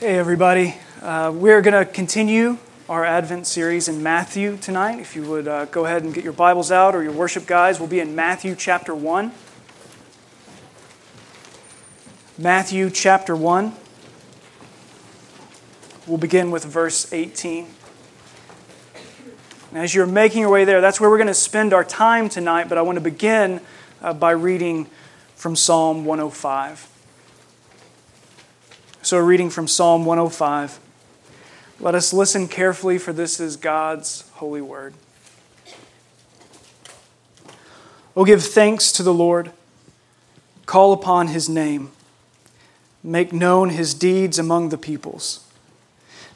Hey, everybody. Uh, we're going to continue our Advent series in Matthew tonight. If you would uh, go ahead and get your Bibles out or your worship guides, we'll be in Matthew chapter 1. Matthew chapter 1. We'll begin with verse 18. And as you're making your way there, that's where we're going to spend our time tonight, but I want to begin uh, by reading from Psalm 105. So, a reading from Psalm 105. Let us listen carefully, for this is God's holy word. Oh, give thanks to the Lord, call upon his name, make known his deeds among the peoples.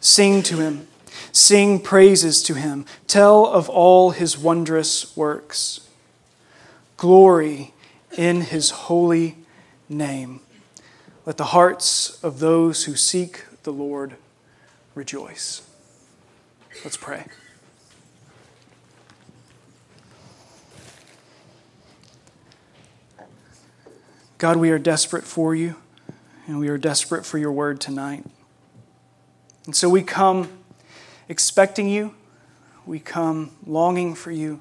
Sing to him, sing praises to him, tell of all his wondrous works. Glory in his holy name. Let the hearts of those who seek the Lord rejoice. Let's pray. God, we are desperate for you, and we are desperate for your word tonight. And so we come expecting you, we come longing for you.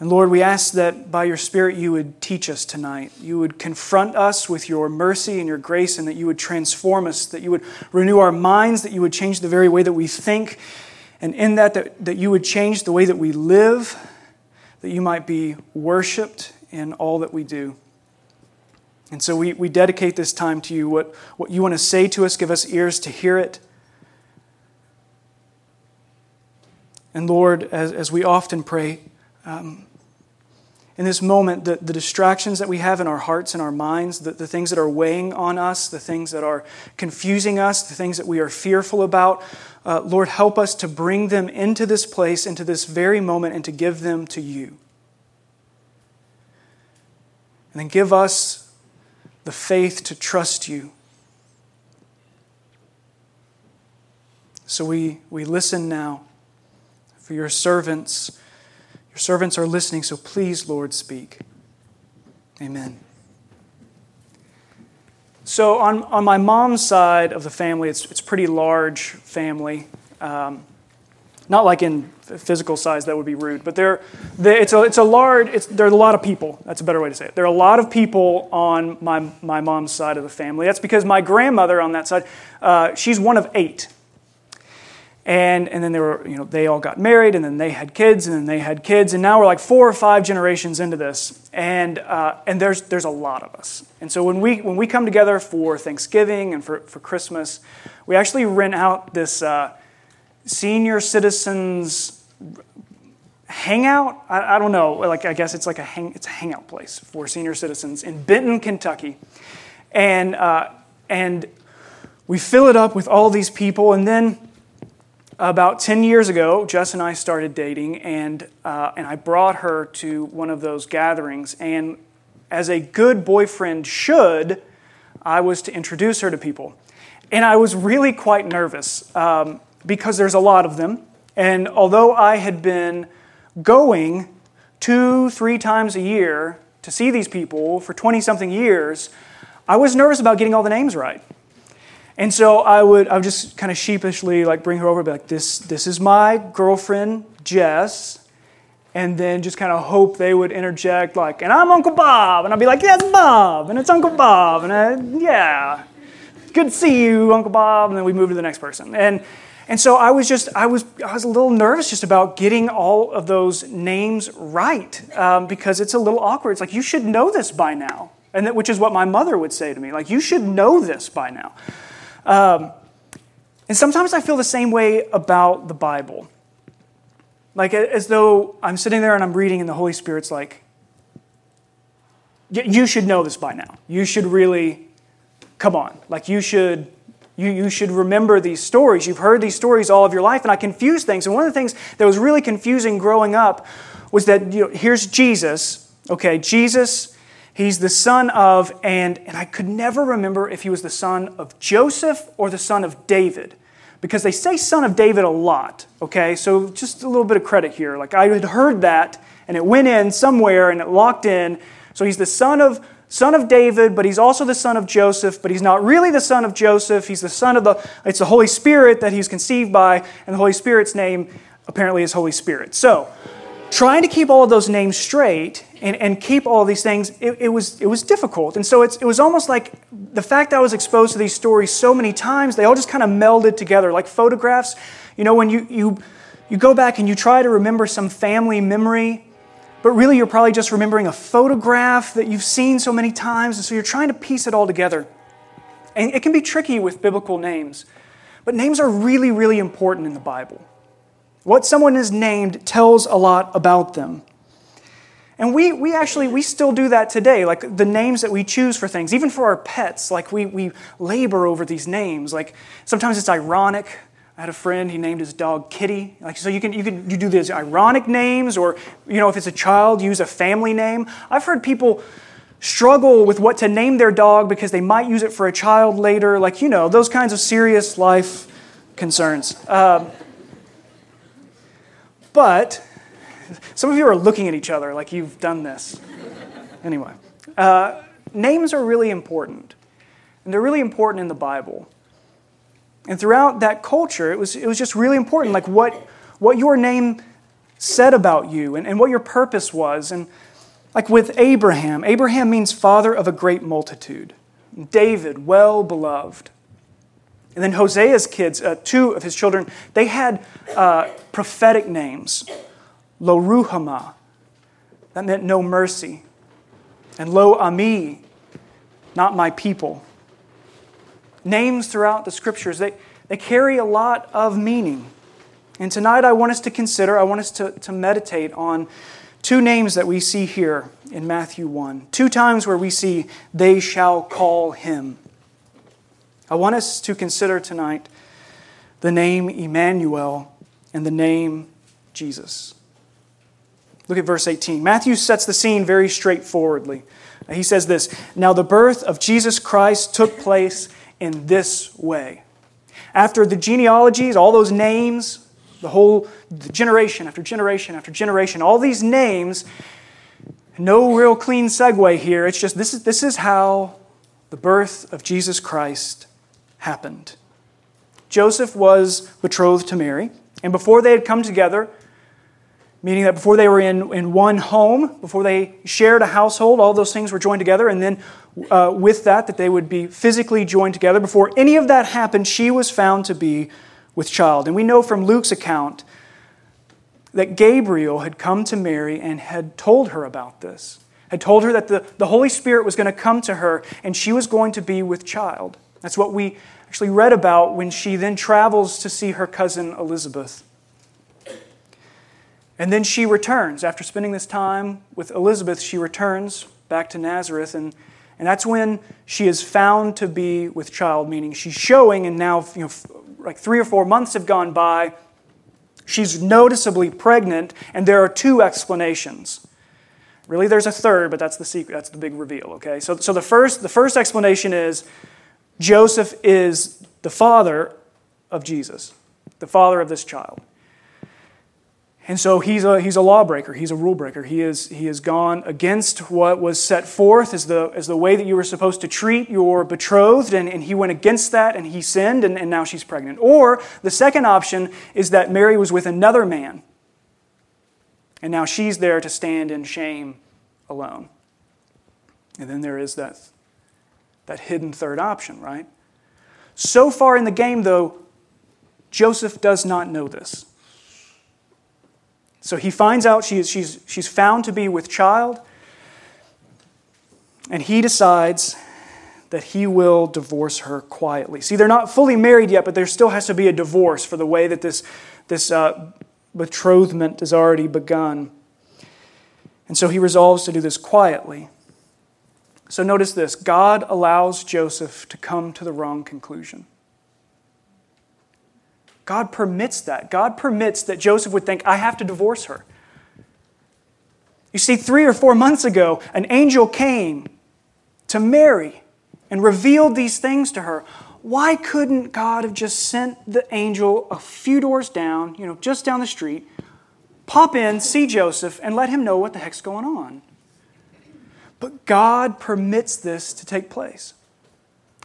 And Lord, we ask that by your Spirit you would teach us tonight. You would confront us with your mercy and your grace, and that you would transform us, that you would renew our minds, that you would change the very way that we think, and in that, that, that you would change the way that we live, that you might be worshiped in all that we do. And so we, we dedicate this time to you. What, what you want to say to us, give us ears to hear it. And Lord, as, as we often pray, um, in this moment, the, the distractions that we have in our hearts and our minds, the, the things that are weighing on us, the things that are confusing us, the things that we are fearful about, uh, Lord, help us to bring them into this place, into this very moment, and to give them to you. And then give us the faith to trust you. So we, we listen now for your servants your servants are listening, so please, Lord, speak. Amen. So, on, on my mom's side of the family, it's, it's pretty large family. Um, not like in physical size, that would be rude, but they're, they, it's, a, it's a large, it's, there are a lot of people. That's a better way to say it. There are a lot of people on my, my mom's side of the family. That's because my grandmother on that side, uh, she's one of eight. And, and then they were, you know, they all got married, and then they had kids, and then they had kids, and now we're like four or five generations into this, and, uh, and there's, there's a lot of us. And so when we, when we come together for Thanksgiving and for, for Christmas, we actually rent out this uh, senior citizens hangout. I, I, don't know, like I guess it's like a hang, it's a hangout place for senior citizens in Benton, Kentucky, and uh, and we fill it up with all these people, and then about 10 years ago, Jess and I started dating, and, uh, and I brought her to one of those gatherings. And as a good boyfriend should, I was to introduce her to people. And I was really quite nervous um, because there's a lot of them. And although I had been going two, three times a year to see these people for 20 something years, I was nervous about getting all the names right. And so I would, I would just kind of sheepishly like bring her over, be like, this, this is my girlfriend, Jess. And then just kind of hope they would interject, like, and I'm Uncle Bob. And I'd be like, yes, Bob. And it's Uncle Bob. And I, yeah, good to see you, Uncle Bob. And then we move to the next person. And, and so I was just, I was, I was a little nervous just about getting all of those names right um, because it's a little awkward. It's like, you should know this by now. And that, which is what my mother would say to me, like, you should know this by now. Um, and sometimes I feel the same way about the Bible. Like, as though I'm sitting there and I'm reading, and the Holy Spirit's like, you should know this by now. You should really, come on. Like, you should. You, you should remember these stories. You've heard these stories all of your life, and I confuse things. And one of the things that was really confusing growing up was that you know, here's Jesus. Okay, Jesus He's the son of, and, and I could never remember if he was the son of Joseph or the son of David, because they say son of David a lot, okay? So just a little bit of credit here. Like I had heard that, and it went in somewhere and it locked in. So he's the son of son of David, but he's also the son of Joseph, but he's not really the son of Joseph. He's the son of the, it's the Holy Spirit that he's conceived by, and the Holy Spirit's name apparently is Holy Spirit. So, trying to keep all of those names straight and, and keep all these things, it, it, was, it was difficult. And so it's, it was almost like the fact that I was exposed to these stories so many times, they all just kind of melded together like photographs. You know, when you, you, you go back and you try to remember some family memory, but really you're probably just remembering a photograph that you've seen so many times, and so you're trying to piece it all together. And it can be tricky with biblical names, but names are really, really important in the Bible. What someone is named tells a lot about them. And we, we actually, we still do that today. Like the names that we choose for things, even for our pets, like we, we labor over these names. Like sometimes it's ironic. I had a friend, he named his dog Kitty. Like, so you can, you can you do these ironic names, or, you know, if it's a child, use a family name. I've heard people struggle with what to name their dog because they might use it for a child later. Like, you know, those kinds of serious life concerns. Um, but some of you are looking at each other like you've done this. Anyway, uh, names are really important, and they're really important in the Bible. And throughout that culture, it was, it was just really important, like what, what your name said about you and, and what your purpose was. And like with Abraham, Abraham means father of a great multitude. David, well beloved. And then Hosea's kids, uh, two of his children, they had uh, prophetic names. Lo Ruhamah, that meant no mercy. And Lo Ami, not my people. Names throughout the scriptures, they, they carry a lot of meaning. And tonight I want us to consider, I want us to, to meditate on two names that we see here in Matthew 1. Two times where we see, they shall call him. I want us to consider tonight the name Emmanuel and the name Jesus. Look at verse 18. Matthew sets the scene very straightforwardly. He says this Now the birth of Jesus Christ took place in this way. After the genealogies, all those names, the whole the generation after generation after generation, all these names, no real clean segue here. It's just this is, this is how the birth of Jesus Christ happened. Joseph was betrothed to Mary, and before they had come together, meaning that before they were in, in one home, before they shared a household, all those things were joined together, and then uh, with that, that they would be physically joined together. Before any of that happened, she was found to be with child. And we know from Luke's account that Gabriel had come to Mary and had told her about this, had told her that the, the Holy Spirit was going to come to her and she was going to be with child. That's what we actually read about when she then travels to see her cousin Elizabeth. And then she returns. After spending this time with Elizabeth, she returns back to Nazareth, and, and that's when she is found to be with child, meaning she's showing, and now, you know, like three or four months have gone by. She's noticeably pregnant, and there are two explanations. Really, there's a third, but that's the secret. That's the big reveal, okay? So, so the, first, the first explanation is Joseph is the father of Jesus, the father of this child. And so he's a, he's a lawbreaker, he's a rule breaker. He, is, he has gone against what was set forth as the, as the way that you were supposed to treat your betrothed, and, and he went against that and he sinned, and, and now she's pregnant. Or the second option is that Mary was with another man, and now she's there to stand in shame alone. And then there is that that hidden third option, right? So far in the game, though, Joseph does not know this. So he finds out she is, she's, she's found to be with child, and he decides that he will divorce her quietly. See, they're not fully married yet, but there still has to be a divorce for the way that this, this uh, betrothment has already begun. And so he resolves to do this quietly. So notice this God allows Joseph to come to the wrong conclusion. God permits that. God permits that Joseph would think, I have to divorce her. You see, three or four months ago, an angel came to Mary and revealed these things to her. Why couldn't God have just sent the angel a few doors down, you know, just down the street, pop in, see Joseph, and let him know what the heck's going on? But God permits this to take place.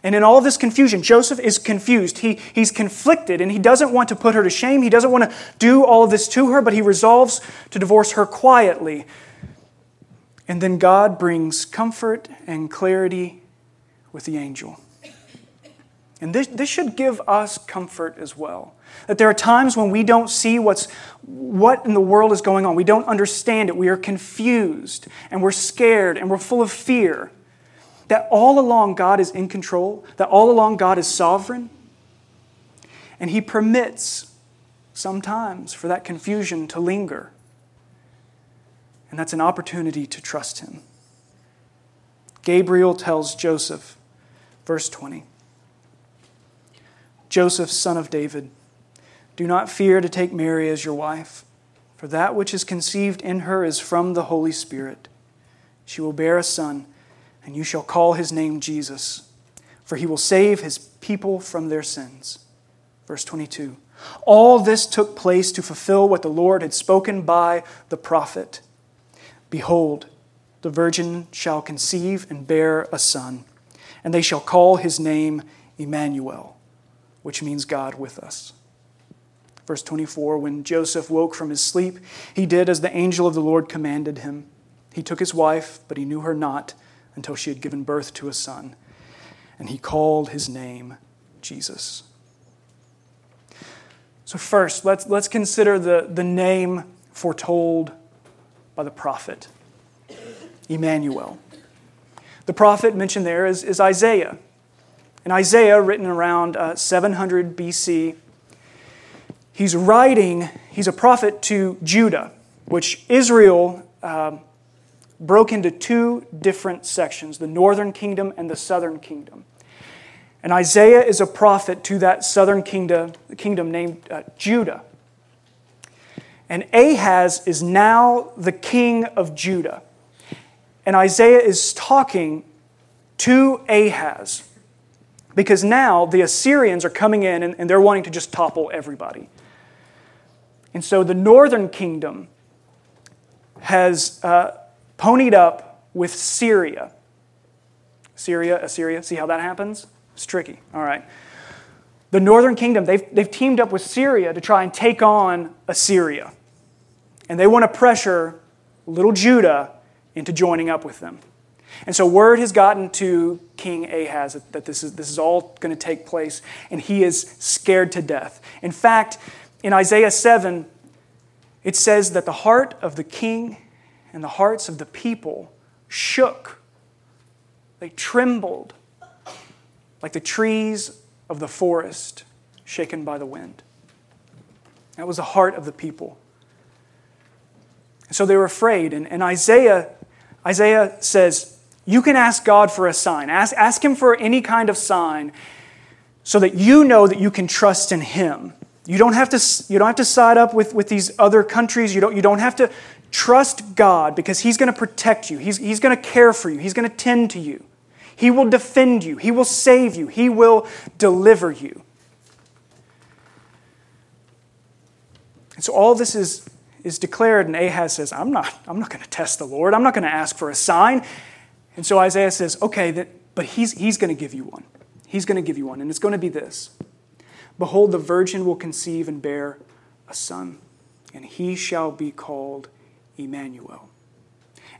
And in all this confusion, Joseph is confused. He, he's conflicted and he doesn't want to put her to shame. He doesn't want to do all of this to her, but he resolves to divorce her quietly. And then God brings comfort and clarity with the angel. And this, this should give us comfort as well. That there are times when we don't see what's, what in the world is going on. We don't understand it. We are confused and we're scared and we're full of fear that all along God is in control, that all along God is sovereign, and He permits sometimes for that confusion to linger. And that's an opportunity to trust Him. Gabriel tells Joseph, verse 20 Joseph, son of David, do not fear to take Mary as your wife, for that which is conceived in her is from the Holy Spirit. She will bear a son and you shall call his name Jesus, for he will save his people from their sins. Verse 22. All this took place to fulfill what the Lord had spoken by the prophet. Behold, the virgin shall conceive and bear a son, and they shall call his name Emmanuel, which means God with us. Verse 24 When Joseph woke from his sleep, he did as the angel of the Lord commanded him. He took his wife, but he knew her not until she had given birth to a son, and he called his name Jesus. So, first, let's, let's consider the, the name foretold by the prophet Emmanuel. The prophet mentioned there is, is Isaiah. And Isaiah, written around uh, 700 BC, he's writing, he's a prophet to Judah, which Israel um, broke into two different sections the northern kingdom and the southern kingdom. And Isaiah is a prophet to that southern kingdom, the kingdom named uh, Judah. And Ahaz is now the king of Judah. And Isaiah is talking to Ahaz because now the Assyrians are coming in and, and they're wanting to just topple everybody. And so the northern kingdom has uh, ponied up with Syria. Syria, Assyria, see how that happens? It's tricky. All right. The northern kingdom, they've, they've teamed up with Syria to try and take on Assyria. And they want to pressure little Judah into joining up with them. And so word has gotten to King Ahaz that this is, this is all going to take place, and he is scared to death. In fact, in Isaiah 7, it says that the heart of the king and the hearts of the people shook. They trembled like the trees of the forest shaken by the wind. That was the heart of the people. And so they were afraid. And, and Isaiah, Isaiah says, You can ask God for a sign. Ask, ask Him for any kind of sign so that you know that you can trust in Him. You don't have to, you don't have to side up with, with these other countries. You don't, you don't have to Trust God because He's going to protect you, He's, he's going to care for you, He's going to tend to you. He will defend you, He will save you, He will deliver you. And so all this is, is declared, and Ahaz says, I'm not, I'm not going to test the Lord. I'm not going to ask for a sign. And so Isaiah says, Okay, that, but he's, he's going to give you one. He's going to give you one, and it's going to be this Behold, the virgin will conceive and bear a son, and he shall be called Emmanuel.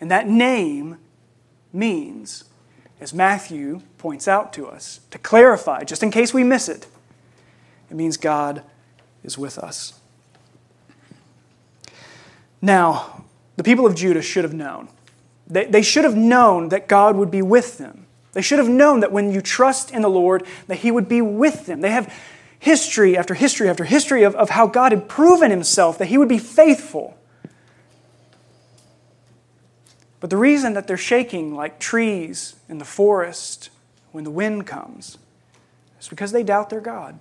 And that name means, as Matthew points out to us, to clarify, just in case we miss it, it means God is with us. Now, the people of Judah should have known. They, they should have known that God would be with them. They should have known that when you trust in the Lord, that He would be with them. They have history after history after history of, of how God had proven Himself, that He would be faithful. But the reason that they're shaking like trees in the forest when the wind comes is because they doubt their God.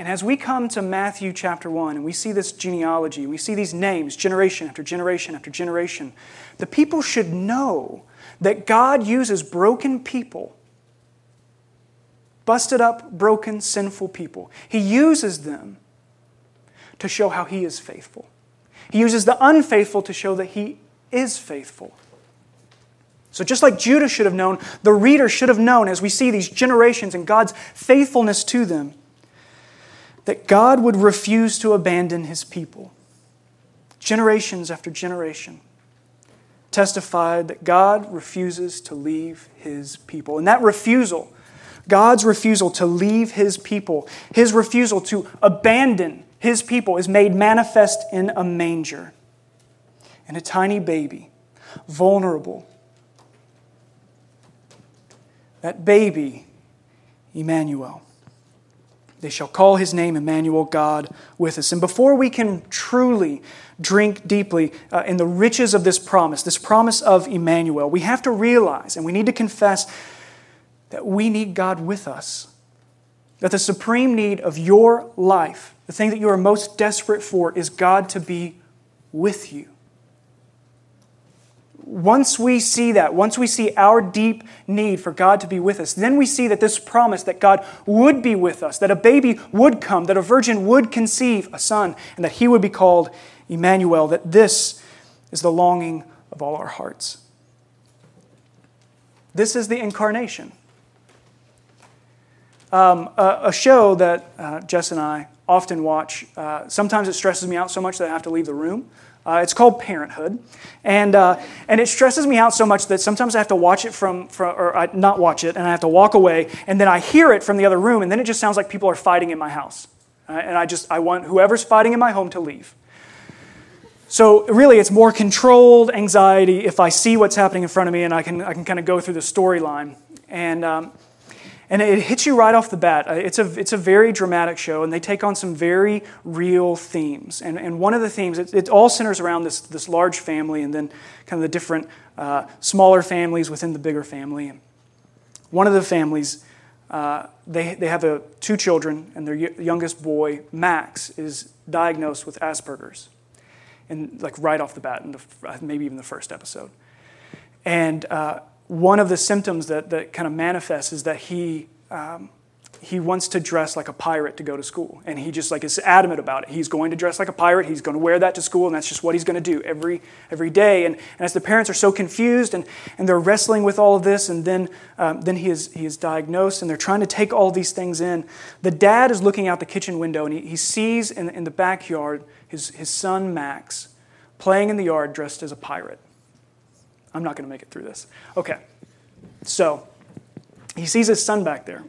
And as we come to Matthew chapter 1 and we see this genealogy, we see these names generation after generation after generation, the people should know that God uses broken people, busted up, broken, sinful people. He uses them to show how He is faithful. He uses the unfaithful to show that he is faithful. So, just like Judah should have known, the reader should have known as we see these generations and God's faithfulness to them, that God would refuse to abandon his people. Generations after generation testified that God refuses to leave his people. And that refusal, God's refusal to leave his people, his refusal to abandon his people, is made manifest in a manger. In a tiny baby, vulnerable. That baby, Emmanuel. They shall call his name Emmanuel, God with us. And before we can truly drink deeply uh, in the riches of this promise, this promise of Emmanuel, we have to realize and we need to confess that we need God with us. That the supreme need of your life, the thing that you are most desperate for, is God to be with you once we see that, once we see our deep need for God to be with us, then we see that this promise that God would be with us, that a baby would come, that a virgin would conceive a son, and that he would be called Emmanuel, that this is the longing of all our hearts. This is the incarnation. Um, a, a, show that uh, Jess and I often watch, uh, sometimes it stresses me out so much that I have to leave the room. Uh, it's called Parenthood. And, uh, and it stresses me out so much that sometimes I have to watch it from, from or I, not watch it, and I have to walk away, and then I hear it from the other room, and then it just sounds like people are fighting in my house. Uh, and I just, I want whoever's fighting in my home to leave. So really, it's more controlled anxiety if I see what's happening in front of me, and I can, I can kind of go through the storyline. And um, and it hits you right off the bat. Uh, it's a, it's a very dramatic show, and they take on some very real themes. And, and one of the themes, it, it all centers around this, this large family and then kind of the different uh, smaller families within the bigger family. And One of the families, uh, they, they have a, two children, and their youngest boy, Max, is diagnosed with Asperger's, and like right off the bat, in the, maybe even the first episode. And uh, one of the symptoms that, that kind of manifests is that he, um, he wants to dress like a pirate to go to school. And he just like is adamant about it. He's going to dress like a pirate. He's going to wear that to school, and that's just what he's going to do every, every day. And, and as the parents are so confused and, and they're wrestling with all of this, and then, um, then he, is, he is diagnosed, and they're trying to take all these things in, the dad is looking out the kitchen window, and he, he sees in, in the backyard his, his son Max playing in the yard dressed as a pirate. I'm not going to make it through this. Okay. So he sees his son back there,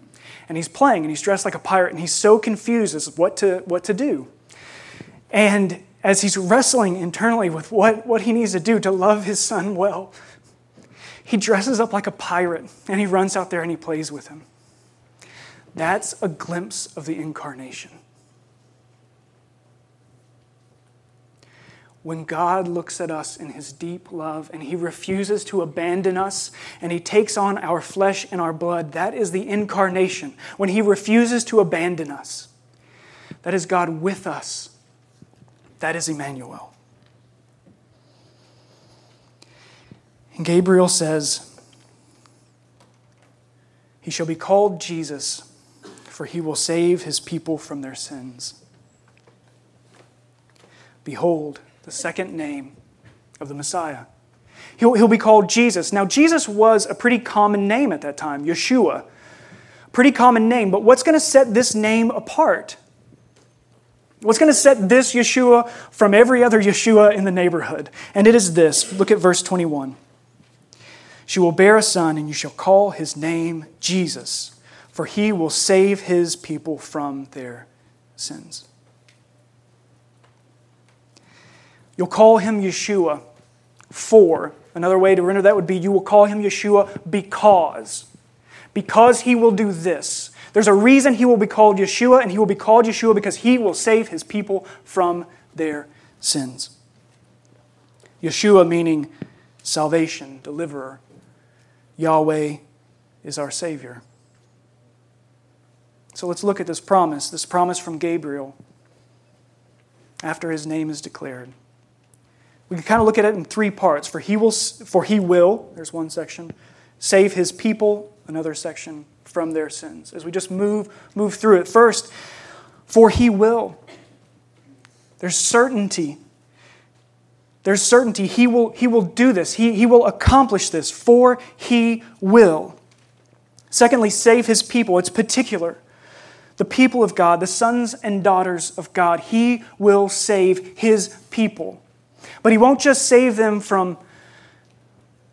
and he's playing, and he's dressed like a pirate, and he's so confused as what to, what to do. And as he's wrestling internally with what, what he needs to do to love his son well, he dresses up like a pirate and he runs out there and he plays with him. That's a glimpse of the incarnation. When God looks at us in his deep love and he refuses to abandon us and he takes on our flesh and our blood, that is the incarnation. When he refuses to abandon us, that is God with us. That is Emmanuel. And Gabriel says, He shall be called Jesus, for he will save his people from their sins. Behold, the second name of the Messiah. He'll, he'll be called Jesus. Now, Jesus was a pretty common name at that time, Yeshua. Pretty common name, but what's going to set this name apart? What's going to set this Yeshua from every other Yeshua in the neighborhood? And it is this. Look at verse 21. She will bear a son, and you shall call his name Jesus, for he will save his people from their sins. You'll call him Yeshua for. Another way to render that would be you will call him Yeshua because. Because he will do this. There's a reason he will be called Yeshua, and he will be called Yeshua because he will save his people from their sins. Yeshua meaning salvation, deliverer. Yahweh is our Savior. So let's look at this promise, this promise from Gabriel after his name is declared we can kind of look at it in three parts. For he will, for he will, there's one section, save his people, another section, from their sins. As we just move, move through it. First, for he will. There's certainty There's certainty. He will, he will do this, he, he will accomplish this, for he will. Secondly, save his people. It's particular. The people of God, the sons and daughters of God, he will save his people. But he won't just save them from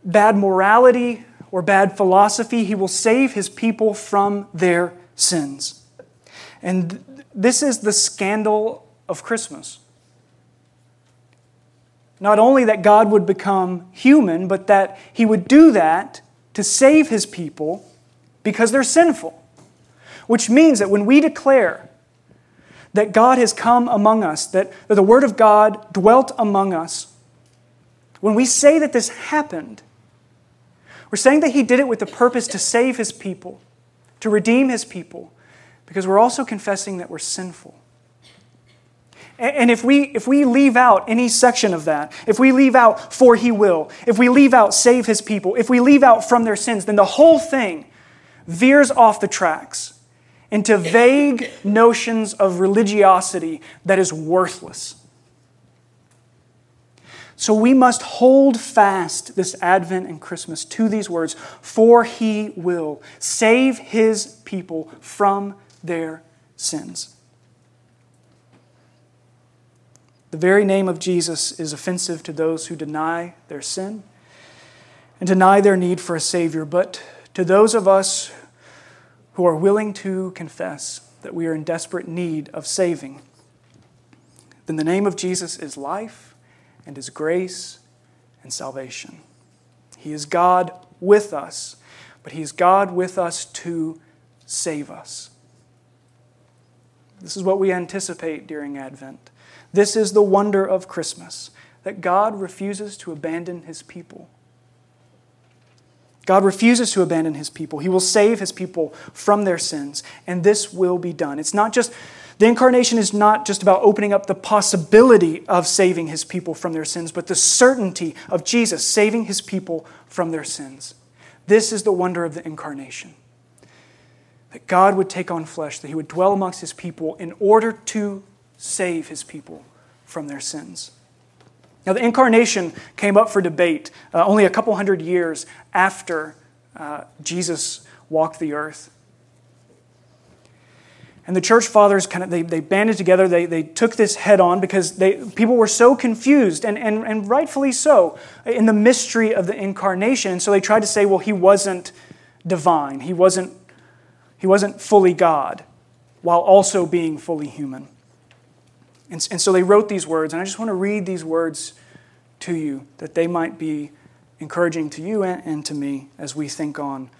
bad morality or bad philosophy, he will save his people from their sins. And this is the scandal of Christmas. Not only that God would become human, but that he would do that to save his people because they're sinful. Which means that when we declare that God has come among us, that the Word of God dwelt among us, when we say that this happened, we're saying that He did it with the purpose to save His people, to redeem His people, because we're also confessing that we're sinful. And if we, if we leave out any section of that, if we leave out for he will, if we leave out save his people, if we leave out from their sins, then the whole thing veers off the tracks into vague notions of religiosity that is worthless. So we must hold fast this Advent and Christmas to these words, for he will save his people from their sins. The very name of Jesus is offensive to those who deny their sin and deny their need for a Savior, but to those of us who are willing to confess that we are in desperate need of saving, then the name of Jesus is life and is grace and salvation. He is God with us, but He is God with us to save us. This is what we anticipate during Advent. This is the wonder of Christmas that God refuses to abandon his people. God refuses to abandon his people. He will save his people from their sins, and this will be done. It's not just, the incarnation is not just about opening up the possibility of saving his people from their sins, but the certainty of Jesus saving his people from their sins. This is the wonder of the incarnation. That God would take on flesh, that he would dwell amongst his people in order to save his people from their sins. Now, the incarnation came up for debate uh, only a couple hundred years after uh, Jesus walked the earth. And the church fathers kind of they, they banded together, they, they took this head on because they, people were so confused, and, and, and rightfully so, in the mystery of the incarnation. And so they tried to say, well, he wasn't divine, he wasn't, he wasn't fully God, while also being fully human. And, and so they wrote these words, and I just want to read these words to you that they might be encouraging to you and, and to me as we think on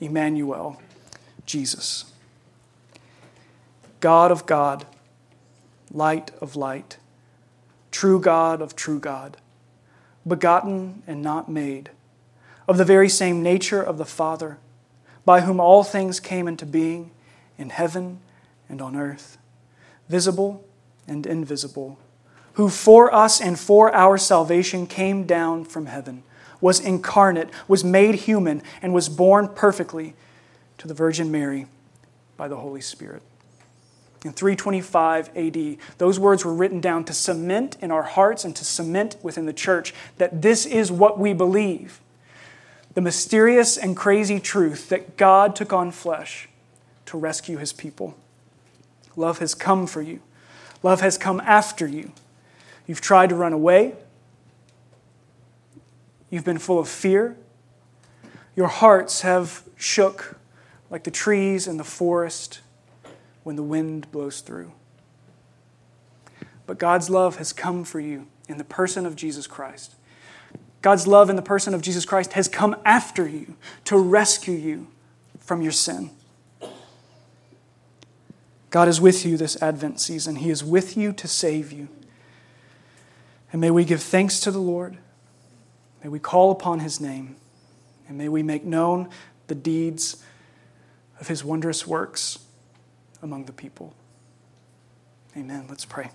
Emmanuel, Jesus. God of God, light of light, true God of true God, begotten and not made, of the very same nature of the Father, by whom all things came into being in heaven and on earth, visible and invisible, who for us and for our salvation came down from heaven, was incarnate, was made human, and was born perfectly to the Virgin Mary by the Holy Spirit. In 325 AD, those words were written down to cement in our hearts and to cement within the church that this is what we believe. The mysterious and crazy truth that God took on flesh to rescue his people. Love has come for you. Love has come after you. You've tried to run away. You've been full of fear. Your hearts have shook like the trees in the forest when the wind blows through. But God's love has come for you in the person of Jesus Christ. God's love in the person of Jesus Christ has come after you to rescue you from your sin. God is with you this Advent season. He is with you to save you. And may we give thanks to the Lord. May we call upon his name. And may we make known the deeds of his wondrous works among the people. Amen. Let's pray.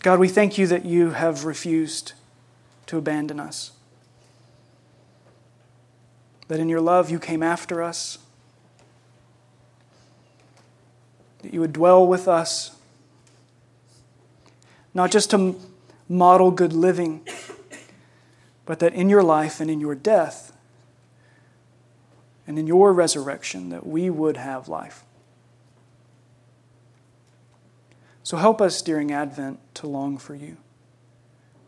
God, we thank you that you have refused to abandon us that in your love you came after us, that you would dwell with us, not just to model good living, but that in your life and in your death and in your resurrection that we would have life. So help us during Advent to long for you,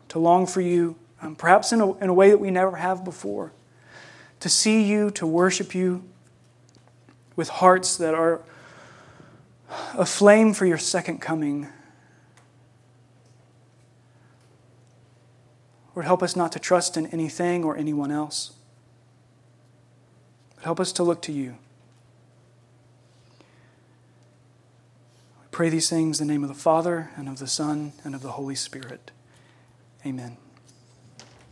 to long for you, um, perhaps in a, in a way that we never have before, to see you, to worship you with hearts that are aflame for your second coming. Lord, help us not to trust in anything or anyone else, but help us to look to you. We pray these things in the name of the Father, and of the Son, and of the Holy Spirit. Amen.